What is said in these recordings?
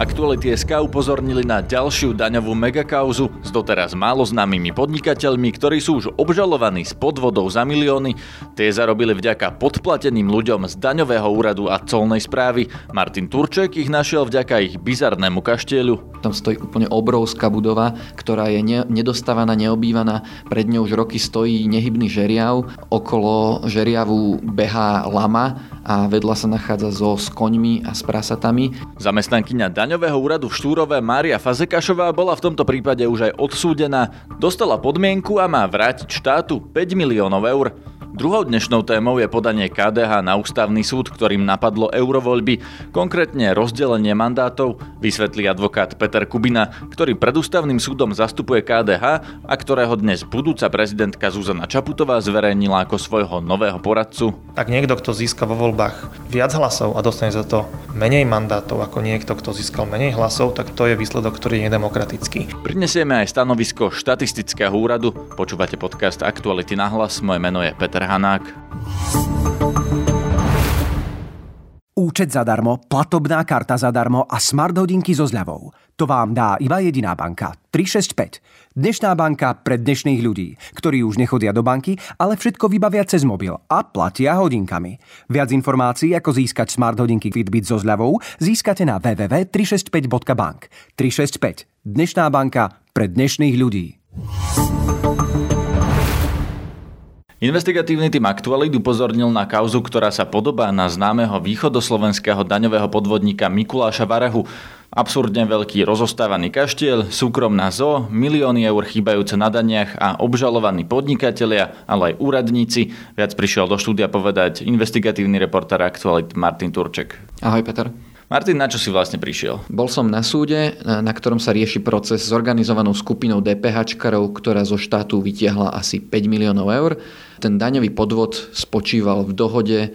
Aktuality SK upozornili na ďalšiu daňovú megakauzu s doteraz málo známymi podnikateľmi, ktorí sú už obžalovaní s podvodou za milióny. Tie zarobili vďaka podplateným ľuďom z daňového úradu a colnej správy. Martin Turček ich našiel vďaka ich bizarnému kaštieľu. Tam stojí úplne obrovská budova, ktorá je ne- nedostávaná, neobývaná. Pred ňou už roky stojí nehybný žeriav. Okolo žeriavu behá lama a vedľa sa nachádza zo s koňmi a s prasatami. Zamestnankyňa daňového úradu v Štúrove Mária Fazekašová bola v tomto prípade už aj odsúdená. Dostala podmienku a má vrátiť štátu 5 miliónov eur. Druhou dnešnou témou je podanie KDH na ústavný súd, ktorým napadlo eurovoľby, konkrétne rozdelenie mandátov, vysvetlí advokát Peter Kubina, ktorý pred ústavným súdom zastupuje KDH a ktorého dnes budúca prezidentka Zuzana Čaputová zverejnila ako svojho nového poradcu. Ak niekto, kto získa vo voľbách viac hlasov a dostane za to menej mandátov ako niekto, kto získal menej hlasov, tak to je výsledok, ktorý je nedemokratický. Prinesieme aj stanovisko štatistického úradu. Počúvate podcast Aktuality na hlas. Moje meno je Peter Hanák. Účet zadarmo, platobná karta zadarmo a smart hodinky so zľavou. To vám dá iba jediná banka. 365. Dnešná banka pre dnešných ľudí, ktorí už nechodia do banky, ale všetko vybavia cez mobil a platia hodinkami. Viac informácií, ako získať smart hodinky Fitbit so zľavou, získate na www.365.bank. 365. Dnešná banka pre dnešných ľudí. Investigatívny tým Aktualit upozornil na kauzu, ktorá sa podobá na známeho východoslovenského daňového podvodníka Mikuláša Varehu. Absurdne veľký rozostávaný kaštiel, súkromná zoo, milióny eur chýbajúce na daniach a obžalovaní podnikatelia, ale aj úradníci. Viac prišiel do štúdia povedať investigatívny reportér Aktualit Martin Turček. Ahoj Peter. Martin, na čo si vlastne prišiel? Bol som na súde, na ktorom sa rieši proces s organizovanou skupinou DPHčkarov, ktorá zo štátu vytiahla asi 5 miliónov eur. Ten daňový podvod spočíval v dohode e,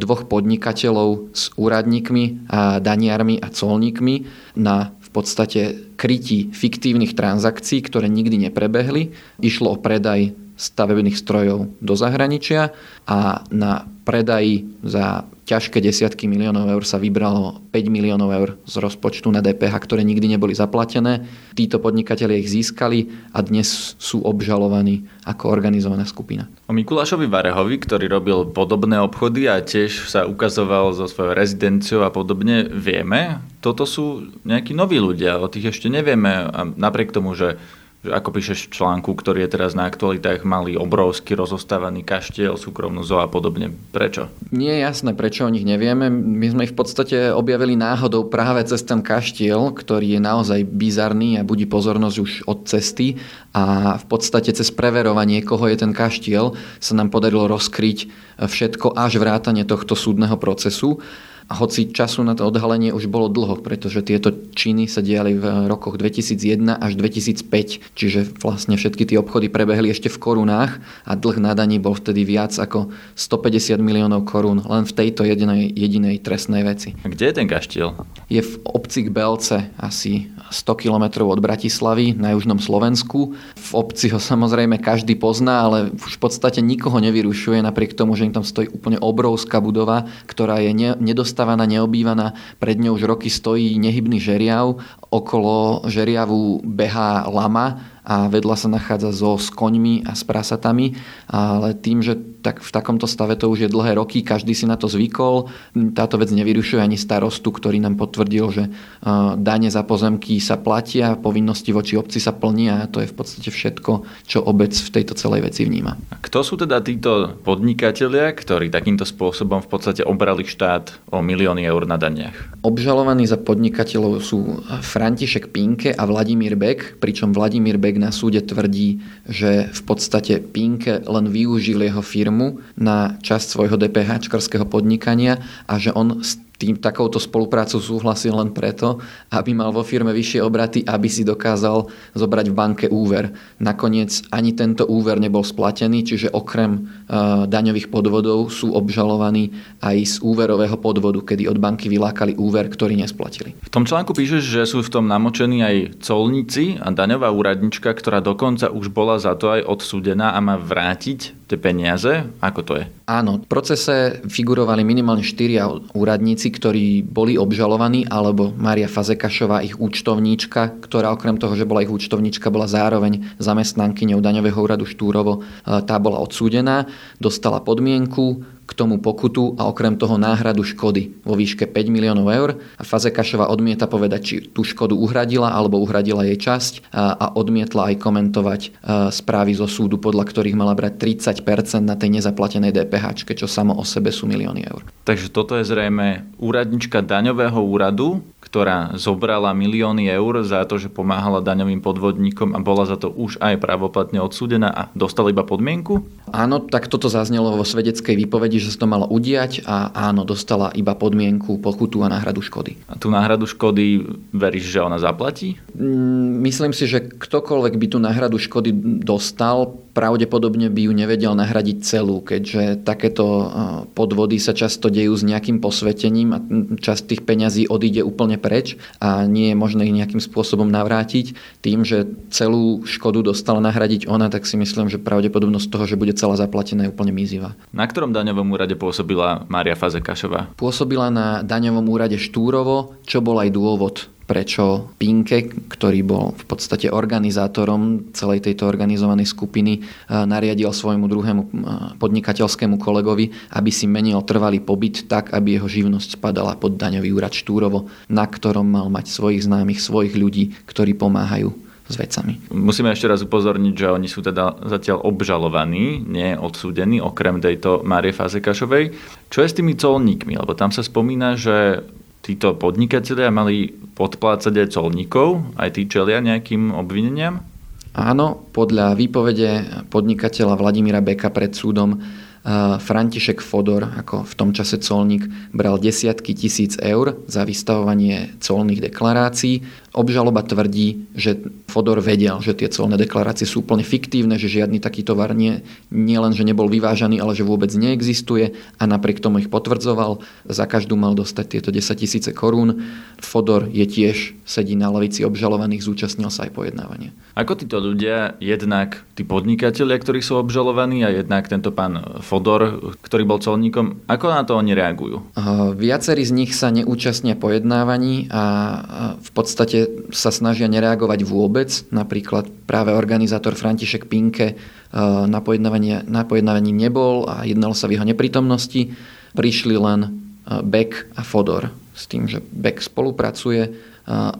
dvoch podnikateľov s úradníkmi a daniarmi a colníkmi na v podstate krytí fiktívnych transakcií, ktoré nikdy neprebehli. Išlo o predaj stavebných strojov do zahraničia a na predaji za ťažké desiatky miliónov eur sa vybralo 5 miliónov eur z rozpočtu na DPH, ktoré nikdy neboli zaplatené. Títo podnikatelia ich získali a dnes sú obžalovaní ako organizovaná skupina. O Mikulášovi Varehovi, ktorý robil podobné obchody a tiež sa ukazoval so svojou rezidenciou a podobne, vieme. Toto sú nejakí noví ľudia, o tých ešte nevieme a napriek tomu, že ako píšeš v článku, ktorý je teraz na aktualitách, mali obrovský rozostávaný kaštiel, súkromnú zoo a podobne. Prečo? Nie je jasné, prečo o nich nevieme. My sme ich v podstate objavili náhodou práve cez ten kaštiel, ktorý je naozaj bizarný a budí pozornosť už od cesty a v podstate cez preverovanie, koho je ten kaštiel, sa nám podarilo rozkryť všetko až vrátanie tohto súdneho procesu. A hoci času na to odhalenie už bolo dlho, pretože tieto činy sa diali v rokoch 2001 až 2005, čiže vlastne všetky tie obchody prebehli ešte v korunách a dlh na daní bol vtedy viac ako 150 miliónov korún len v tejto jedinej, jedinej trestnej veci. Kde je ten kaštiel? Je v obci Belce, asi 100 km od Bratislavy na južnom Slovensku. V obci ho samozrejme každý pozná, ale už v podstate nikoho nevyrušuje, napriek tomu, že im tam stojí úplne obrovská budova, ktorá je nedostatná nezastávaná, neobývaná. Pred ňou už roky stojí nehybný žeriav. Okolo žeriavu behá lama a vedľa sa nachádza zo s koňmi a s prasatami, ale tým, že tak v takomto stave to už je dlhé roky, každý si na to zvykol, táto vec nevyrušuje ani starostu, ktorý nám potvrdil, že dane za pozemky sa platia, povinnosti voči obci sa plnia a to je v podstate všetko, čo obec v tejto celej veci vníma. A kto sú teda títo podnikatelia, ktorí takýmto spôsobom v podstate obrali štát o milióny eur na daniach? Obžalovaní za podnikateľov sú František Pinke a Vladimír Bek, pričom Vladimír Bek na súde tvrdí, že v podstate Pinke len využil jeho firmu na časť svojho DPH podnikania a že on tým takouto spoluprácu súhlasil len preto, aby mal vo firme vyššie obraty, aby si dokázal zobrať v banke úver. Nakoniec ani tento úver nebol splatený, čiže okrem uh, daňových podvodov sú obžalovaní aj z úverového podvodu, kedy od banky vylákali úver, ktorý nesplatili. V tom článku píšeš, že sú v tom namočení aj colníci a daňová úradnička, ktorá dokonca už bola za to aj odsúdená a má vrátiť tie peniaze? Ako to je? Áno, v procese figurovali minimálne štyria úradníci, ktorí boli obžalovaní, alebo Mária Fazekašová, ich účtovníčka, ktorá okrem toho, že bola ich účtovníčka, bola zároveň zamestnankyňou daňového úradu Štúrovo. E, tá bola odsúdená, dostala podmienku, k tomu pokutu a okrem toho náhradu škody vo výške 5 miliónov eur. A Fazekašova odmieta povedať, či tú škodu uhradila alebo uhradila jej časť a odmietla aj komentovať správy zo súdu, podľa ktorých mala brať 30% na tej nezaplatenej DPH, čo samo o sebe sú milióny eur. Takže toto je zrejme úradnička daňového úradu, ktorá zobrala milióny eur za to, že pomáhala daňovým podvodníkom a bola za to už aj právoplatne odsúdená a dostala iba podmienku? Áno, tak toto zaznelo vo svedeckej výpovedi, že sa to malo udiať a áno, dostala iba podmienku, pokutu a náhradu škody. A tú náhradu škody veríš, že ona zaplatí? Mm, myslím si, že ktokoľvek by tú náhradu škody dostal, pravdepodobne by ju nevedel nahradiť celú, keďže takéto podvody sa často dejú s nejakým posvetením a časť tých peňazí odíde úplne preč a nie je možné ich nejakým spôsobom navrátiť. Tým, že celú škodu dostala nahradiť ona, tak si myslím, že pravdepodobnosť toho, že bude celá zaplatená je úplne mizivá. Na ktorom daňovom úrade pôsobila Mária Fazekašová? Pôsobila na daňovom úrade Štúrovo, čo bol aj dôvod prečo Pinke, ktorý bol v podstate organizátorom celej tejto organizovanej skupiny, eh, nariadil svojmu druhému eh, podnikateľskému kolegovi, aby si menil trvalý pobyt tak, aby jeho živnosť spadala pod daňový úrad Štúrovo, na ktorom mal mať svojich známych, svojich ľudí, ktorí pomáhajú s vecami. Musíme ešte raz upozorniť, že oni sú teda zatiaľ obžalovaní, nie odsúdení, okrem tejto Márie Fazekašovej. Čo je s tými colníkmi? Lebo tam sa spomína, že títo podnikatelia mali podplácať aj colníkov, aj tí čelia nejakým obvineniam? Áno, podľa výpovede podnikateľa Vladimíra Beka pred súdom František Fodor, ako v tom čase colník, bral desiatky tisíc eur za vystavovanie colných deklarácií. Obžaloba tvrdí, že Fodor vedel, že tie colné deklarácie sú úplne fiktívne, že žiadny taký tovar nie, nie len, že nebol vyvážaný, ale že vôbec neexistuje a napriek tomu ich potvrdzoval. Za každú mal dostať tieto 10 tisíce korún. Fodor je tiež, sedí na lavici obžalovaných, zúčastnil sa aj pojednávania. Ako títo ľudia, jednak tí podnikatelia, ktorí sú obžalovaní a jednak tento pán Fodor, Fodor, ktorý bol colníkom. Ako na to oni reagujú? Viacerí z nich sa neúčastnia pojednávaní a v podstate sa snažia nereagovať vôbec. Napríklad práve organizátor František Pinke na pojednávaní, na pojednávaní nebol a jednalo sa v jeho neprítomnosti. Prišli len Beck a Fodor s tým, že Beck spolupracuje,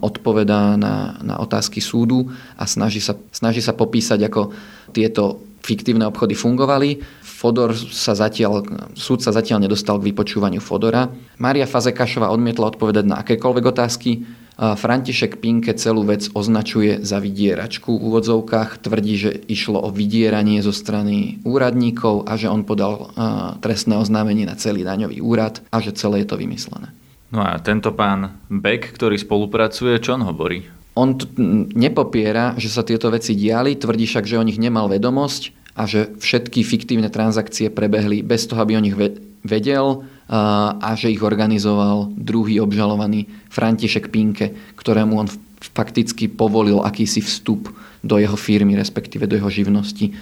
odpovedá na, na otázky súdu a snaží sa, snaží sa popísať, ako tieto fiktívne obchody fungovali. Fodor sa zatiaľ, súd sa zatiaľ nedostal k vypočúvaniu Fodora. Mária Fazekašová odmietla odpovedať na akékoľvek otázky. František Pinke celú vec označuje za vydieračku v úvodzovkách, tvrdí, že išlo o vydieranie zo strany úradníkov a že on podal trestné oznámenie na celý daňový úrad a že celé je to vymyslené. No a tento pán Beck, ktorý spolupracuje, čo on hovorí? On t- nepopiera, že sa tieto veci diali, tvrdí však, že o nich nemal vedomosť a že všetky fiktívne transakcie prebehli bez toho, aby o nich vedel a že ich organizoval druhý obžalovaný František Pinke, ktorému on fakticky povolil akýsi vstup do jeho firmy, respektíve do jeho živnosti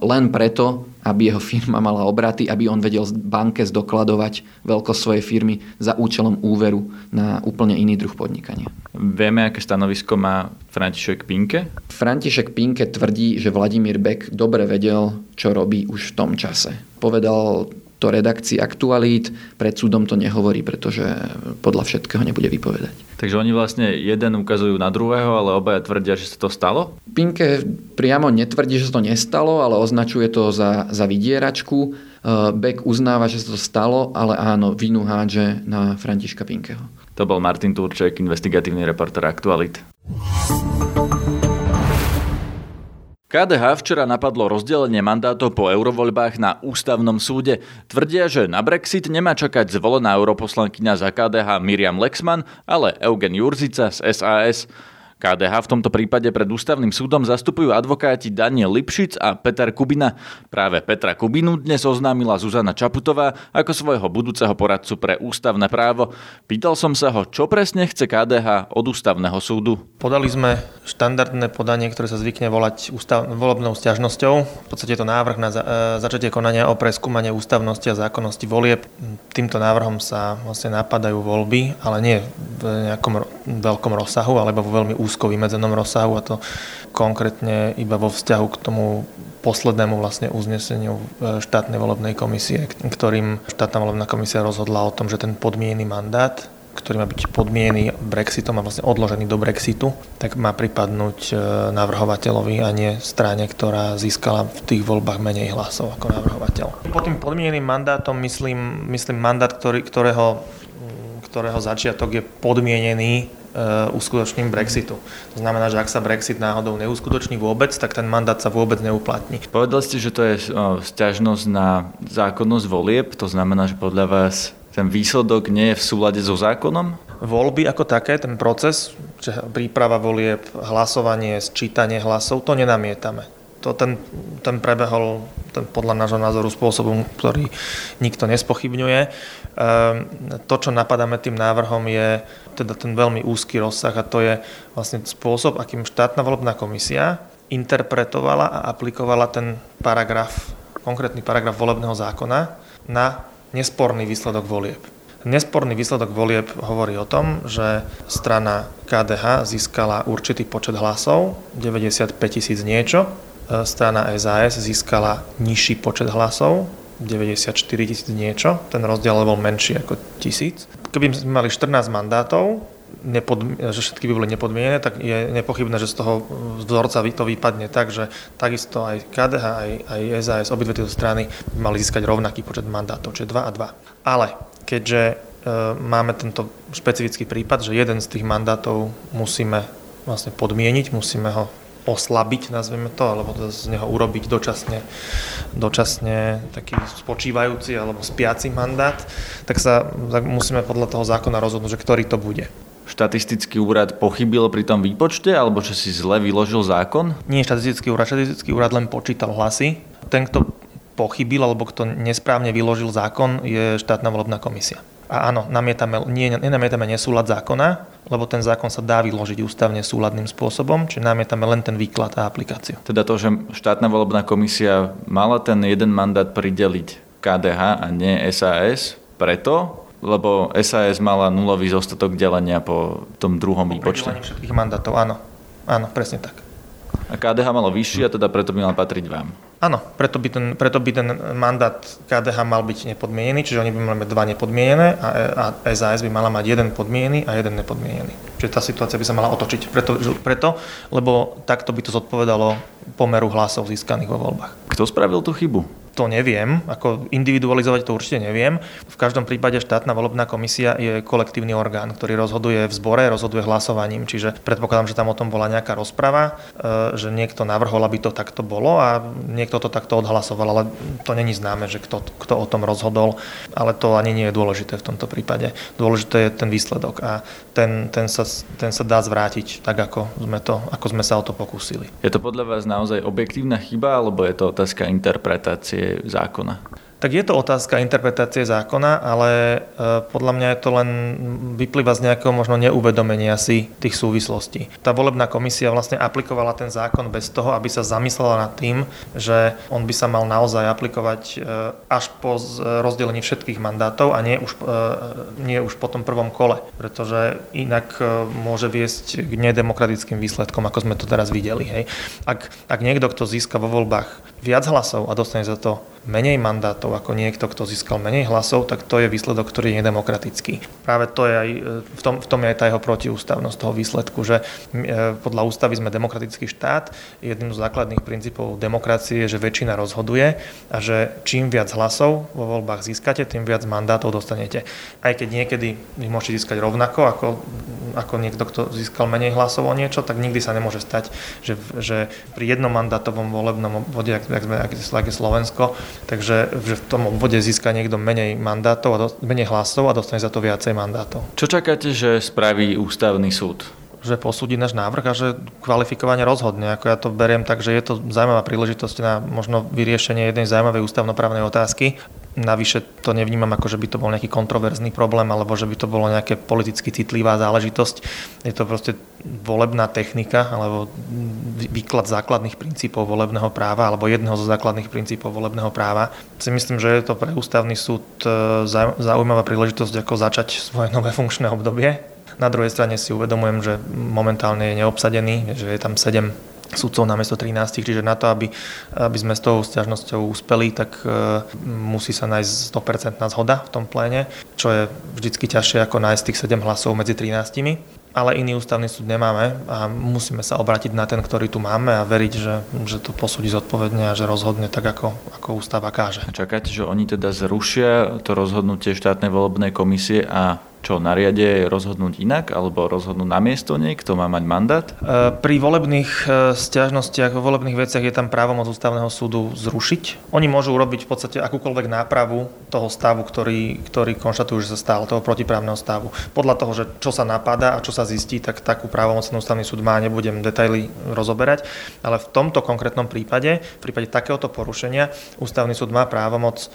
len preto, aby jeho firma mala obraty, aby on vedel banke zdokladovať veľkosť svojej firmy za účelom úveru na úplne iný druh podnikania. Vieme, aké stanovisko má František Pinke? František Pinke tvrdí, že Vladimír Beck dobre vedel, čo robí už v tom čase. Povedal to redakcii aktualít, pred súdom to nehovorí, pretože podľa všetkého nebude vypovedať. Takže oni vlastne jeden ukazujú na druhého, ale obaja tvrdia, že sa to stalo? Pinke priamo netvrdí, že sa to nestalo, ale označuje to za, za vydieračku. E, Beck uznáva, že sa to stalo, ale áno, vinu hádže na Františka Pinkeho. To bol Martin Turček, investigatívny reporter Aktualit. KDH včera napadlo rozdelenie mandátov po eurovoľbách na ústavnom súde. Tvrdia, že na Brexit nemá čakať zvolená europoslankyňa za KDH Miriam Lexman, ale Eugen Jurzica z SAS. KDH v tomto prípade pred ústavným súdom zastupujú advokáti Daniel Lipšic a Peter Kubina. Práve Petra Kubinu dnes oznámila Zuzana Čaputová ako svojho budúceho poradcu pre ústavné právo. Pýtal som sa ho, čo presne chce KDH od ústavného súdu. Podali sme štandardné podanie, ktoré sa zvykne volať ústav, volebnou stiažnosťou. V podstate je to návrh na za, e, začatie konania o preskúmanie ústavnosti a zákonnosti volieb. Týmto návrhom sa vlastne napadajú voľby, ale nie v nejakom veľkom rozsahu alebo vo veľmi úzkom úzko vymedzenom rozsahu a to konkrétne iba vo vzťahu k tomu poslednému vlastne uzneseniu e, štátnej volebnej komisie, ktorým štátna volebná komisia rozhodla o tom, že ten podmienený mandát ktorý má byť podmienený Brexitom a vlastne odložený do Brexitu, tak má pripadnúť e, navrhovateľovi a nie strane, ktorá získala v tých voľbách menej hlasov ako navrhovateľ. Pod tým podmieneným mandátom myslím, myslím mandát, ktorý, ktorého, ktorého začiatok je podmienený uskutočním Brexitu. To znamená, že ak sa Brexit náhodou neuskutoční vôbec, tak ten mandát sa vôbec neuplatní. Povedali ste, že to je sťažnosť na zákonnosť volieb, to znamená, že podľa vás ten výsledok nie je v súlade so zákonom? Voľby ako také, ten proces, príprava volieb, hlasovanie, sčítanie hlasov, to nenamietame. To ten, ten prebehol ten podľa nášho názoru spôsobom, ktorý nikto nespochybňuje. Ehm, to, čo napadáme tým návrhom, je teda ten veľmi úzky rozsah a to je vlastne spôsob, akým štátna volebná komisia interpretovala a aplikovala ten paragraf, konkrétny paragraf volebného zákona na nesporný výsledok volieb. Nesporný výsledok volieb hovorí o tom, že strana KDH získala určitý počet hlasov, 95 tisíc niečo, e, strana SAS získala nižší počet hlasov, 94 tisíc niečo, ten rozdiel bol menší ako tisíc. Keby sme mali 14 mandátov, nepod, že všetky by boli nepodmienené, tak je nepochybné, že z toho vzorca to vypadne tak, že takisto aj KDH, aj, aj SAS, obidve tieto strany by mali získať rovnaký počet mandátov, čiže 2 a 2. Ale keďže e, máme tento špecifický prípad, že jeden z tých mandátov musíme vlastne podmieniť, musíme ho oslabiť, nazveme to, alebo z neho urobiť dočasne, dočasne taký spočívajúci alebo spiaci mandát, tak sa tak musíme podľa toho zákona rozhodnúť, že ktorý to bude. Štatistický úrad pochybil pri tom výpočte, alebo že si zle vyložil zákon? Nie štatistický úrad, štatistický úrad len počítal hlasy. Ten, kto pochybil alebo kto nesprávne vyložil zákon, je štátna volebná komisia. A áno, namietame, nie, nenamietame nesúlad zákona, lebo ten zákon sa dá vyložiť ústavne súladným spôsobom, čiže namietame len ten výklad a aplikáciu. Teda to, že štátna volebná komisia mala ten jeden mandát prideliť KDH a nie SAS, preto, lebo SAS mala nulový zostatok delenia po tom druhom výpočte. všetkých mandátov, áno. Áno, presne tak. A KDH malo vyšší a teda preto by mal patriť vám. Áno, preto by, ten, preto by ten mandát KDH mal byť nepodmienený, čiže oni by mali mať dva nepodmienené a, a SAS by mala mať jeden podmienený a jeden nepodmienený. Čiže tá situácia by sa mala otočiť. Preto, preto lebo takto by to zodpovedalo pomeru hlasov získaných vo voľbách. Kto spravil tú chybu? To neviem, ako individualizovať to určite neviem. V každom prípade štátna volebná komisia je kolektívny orgán, ktorý rozhoduje v zbore, rozhoduje hlasovaním, čiže predpokladám, že tam o tom bola nejaká rozprava, e, že niekto navrhol, aby to takto bolo a niekto to takto odhlasoval, ale to není známe, že kto, kto o tom rozhodol, ale to ani nie je dôležité v tomto prípade. Dôležité je ten výsledok a ten, ten, sa, ten sa dá zvrátiť tak, ako sme, to, ako sme sa o to pokúsili. Je to podľa vás naozaj objektívna chyba, alebo je to otázka interpretácie zákona? Tak je to otázka interpretácie zákona, ale e, podľa mňa je to len vyplýva z nejakého možno neuvedomenia si tých súvislostí. Tá volebná komisia vlastne aplikovala ten zákon bez toho, aby sa zamyslela nad tým, že on by sa mal naozaj aplikovať e, až po rozdelení všetkých mandátov a nie už, e, nie už po tom prvom kole, pretože inak môže viesť k nedemokratickým výsledkom, ako sme to teraz videli. Hej. Ak, ak niekto, kto získa vo voľbách viac hlasov a dostane za to menej mandátov ako niekto, kto získal menej hlasov, tak to je výsledok, ktorý je nedemokratický. Práve to je aj, e, v tom, v tom je aj tá jeho protiústavnosť toho výsledku, že e, podľa ústavy sme demokratický štát. Jedným z základných princípov demokracie je, že väčšina rozhoduje a že čím viac hlasov vo voľbách získate, tým viac mandátov dostanete. Aj keď niekedy ich môžete získať rovnako ako, ako niekto, kto získal menej hlasov o niečo, tak nikdy sa nemôže stať, že, že pri jednom mandátovom volebnom obvode, ak, ak, ak, je Slovensko, takže že v tom obvode získa niekto menej mandátov a do, menej hlasov a dostane za to viacej mandátov. Čo čakáte, že spraví ústavný súd? že posúdi náš návrh a že kvalifikovane rozhodne. Ako ja to beriem tak, že je to zaujímavá príležitosť na možno vyriešenie jednej zaujímavej ústavnoprávnej otázky. Navyše to nevnímam ako, že by to bol nejaký kontroverzný problém alebo že by to bolo nejaké politicky citlivá záležitosť. Je to proste volebná technika alebo výklad základných princípov volebného práva alebo jedného zo základných princípov volebného práva. Si myslím, že je to pre ústavný súd e, zaujímavá príležitosť ako začať svoje nové funkčné obdobie na druhej strane si uvedomujem, že momentálne je neobsadený, že je tam 7 sudcov namiesto 13, čiže na to, aby, aby sme s tou stiažnosťou uspeli, tak e, musí sa nájsť 100% zhoda v tom pléne, čo je vždycky ťažšie ako nájsť tých 7 hlasov medzi 13 ale iný ústavný súd nemáme a musíme sa obrátiť na ten, ktorý tu máme a veriť, že, že to posúdi zodpovedne a že rozhodne tak, ako, ako ústava káže. Čakáte, že oni teda zrušia to rozhodnutie štátnej volebnej komisie a čo, nariade rozhodnúť inak alebo rozhodnúť na miesto niekto má mať mandát? E, pri volebných e, stiažnostiach, vo volebných veciach je tam právomoc ústavného súdu zrušiť. Oni môžu urobiť v podstate akúkoľvek nápravu toho stavu, ktorý, ktorý konštatujú, že sa stalo, toho protiprávneho stavu. Podľa toho, že čo sa napadá a čo sa zistí, tak takú právomoc ústavný súd má, nebudem detaily rozoberať, ale v tomto konkrétnom prípade, v prípade takéhoto porušenia, ústavný súd má právomoc e,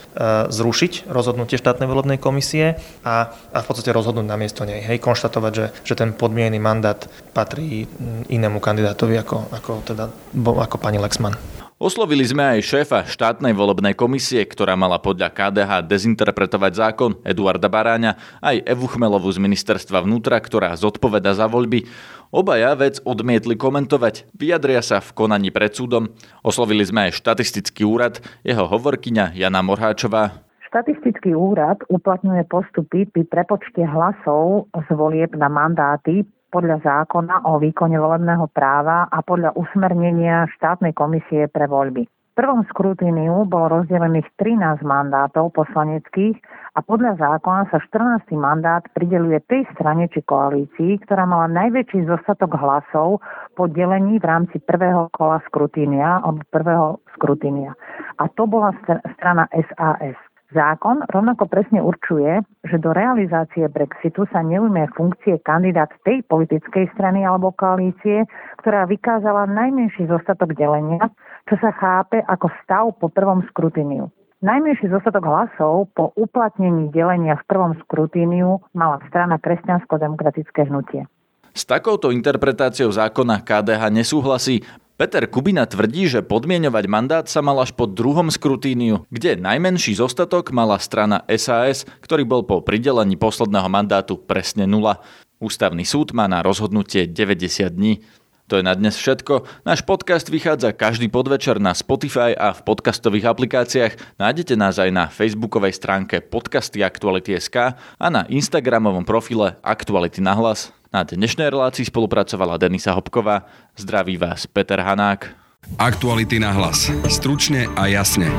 zrušiť rozhodnutie štátnej volebnej komisie a, a v podstate rozhodnúť na miesto nej. Hej, konštatovať, že, že ten podmienený mandát patrí inému kandidátovi ako, ako, teda, ako pani Lexman. Oslovili sme aj šéfa štátnej volebnej komisie, ktorá mala podľa KDH dezinterpretovať zákon Eduarda Baráňa, aj Evu Chmelovu z ministerstva vnútra, ktorá zodpoveda za voľby. Obaja vec odmietli komentovať, vyjadria sa v konaní pred súdom. Oslovili sme aj štatistický úrad, jeho hovorkyňa Jana Morháčová. Štatistický úrad uplatňuje postupy pri prepočte hlasov z volieb na mandáty podľa zákona o výkone volebného práva a podľa usmernenia štátnej komisie pre voľby. V prvom skrutíniu bolo rozdelených 13 mandátov poslaneckých a podľa zákona sa 14. mandát prideluje tej strane či koalícii, ktorá mala najväčší zostatok hlasov po delení v rámci prvého kola skrutínia alebo prvého skrutínia. A to bola strana SAS. Zákon rovnako presne určuje, že do realizácie Brexitu sa neujme funkcie kandidát tej politickej strany alebo koalície, ktorá vykázala najmenší zostatok delenia, čo sa chápe ako stav po prvom skrutíniu. Najmenší zostatok hlasov po uplatnení delenia v prvom skrutíniu mala strana Kresťansko-demokratické hnutie. S takouto interpretáciou zákona KDH nesúhlasí. Peter Kubina tvrdí, že podmienovať mandát sa mal až po druhom skrutíniu, kde najmenší zostatok mala strana SAS, ktorý bol po pridelení posledného mandátu presne nula. Ústavný súd má na rozhodnutie 90 dní. To je na dnes všetko. Náš podcast vychádza každý podvečer na Spotify a v podcastových aplikáciách. Nájdete nás aj na facebookovej stránke podcasty Aktuality.sk a na instagramovom profile Aktuality na hlas. Na dnešnej relácii spolupracovala Denisa Hopková. Zdraví vás Peter Hanák. Aktuality na hlas. Stručne a jasne.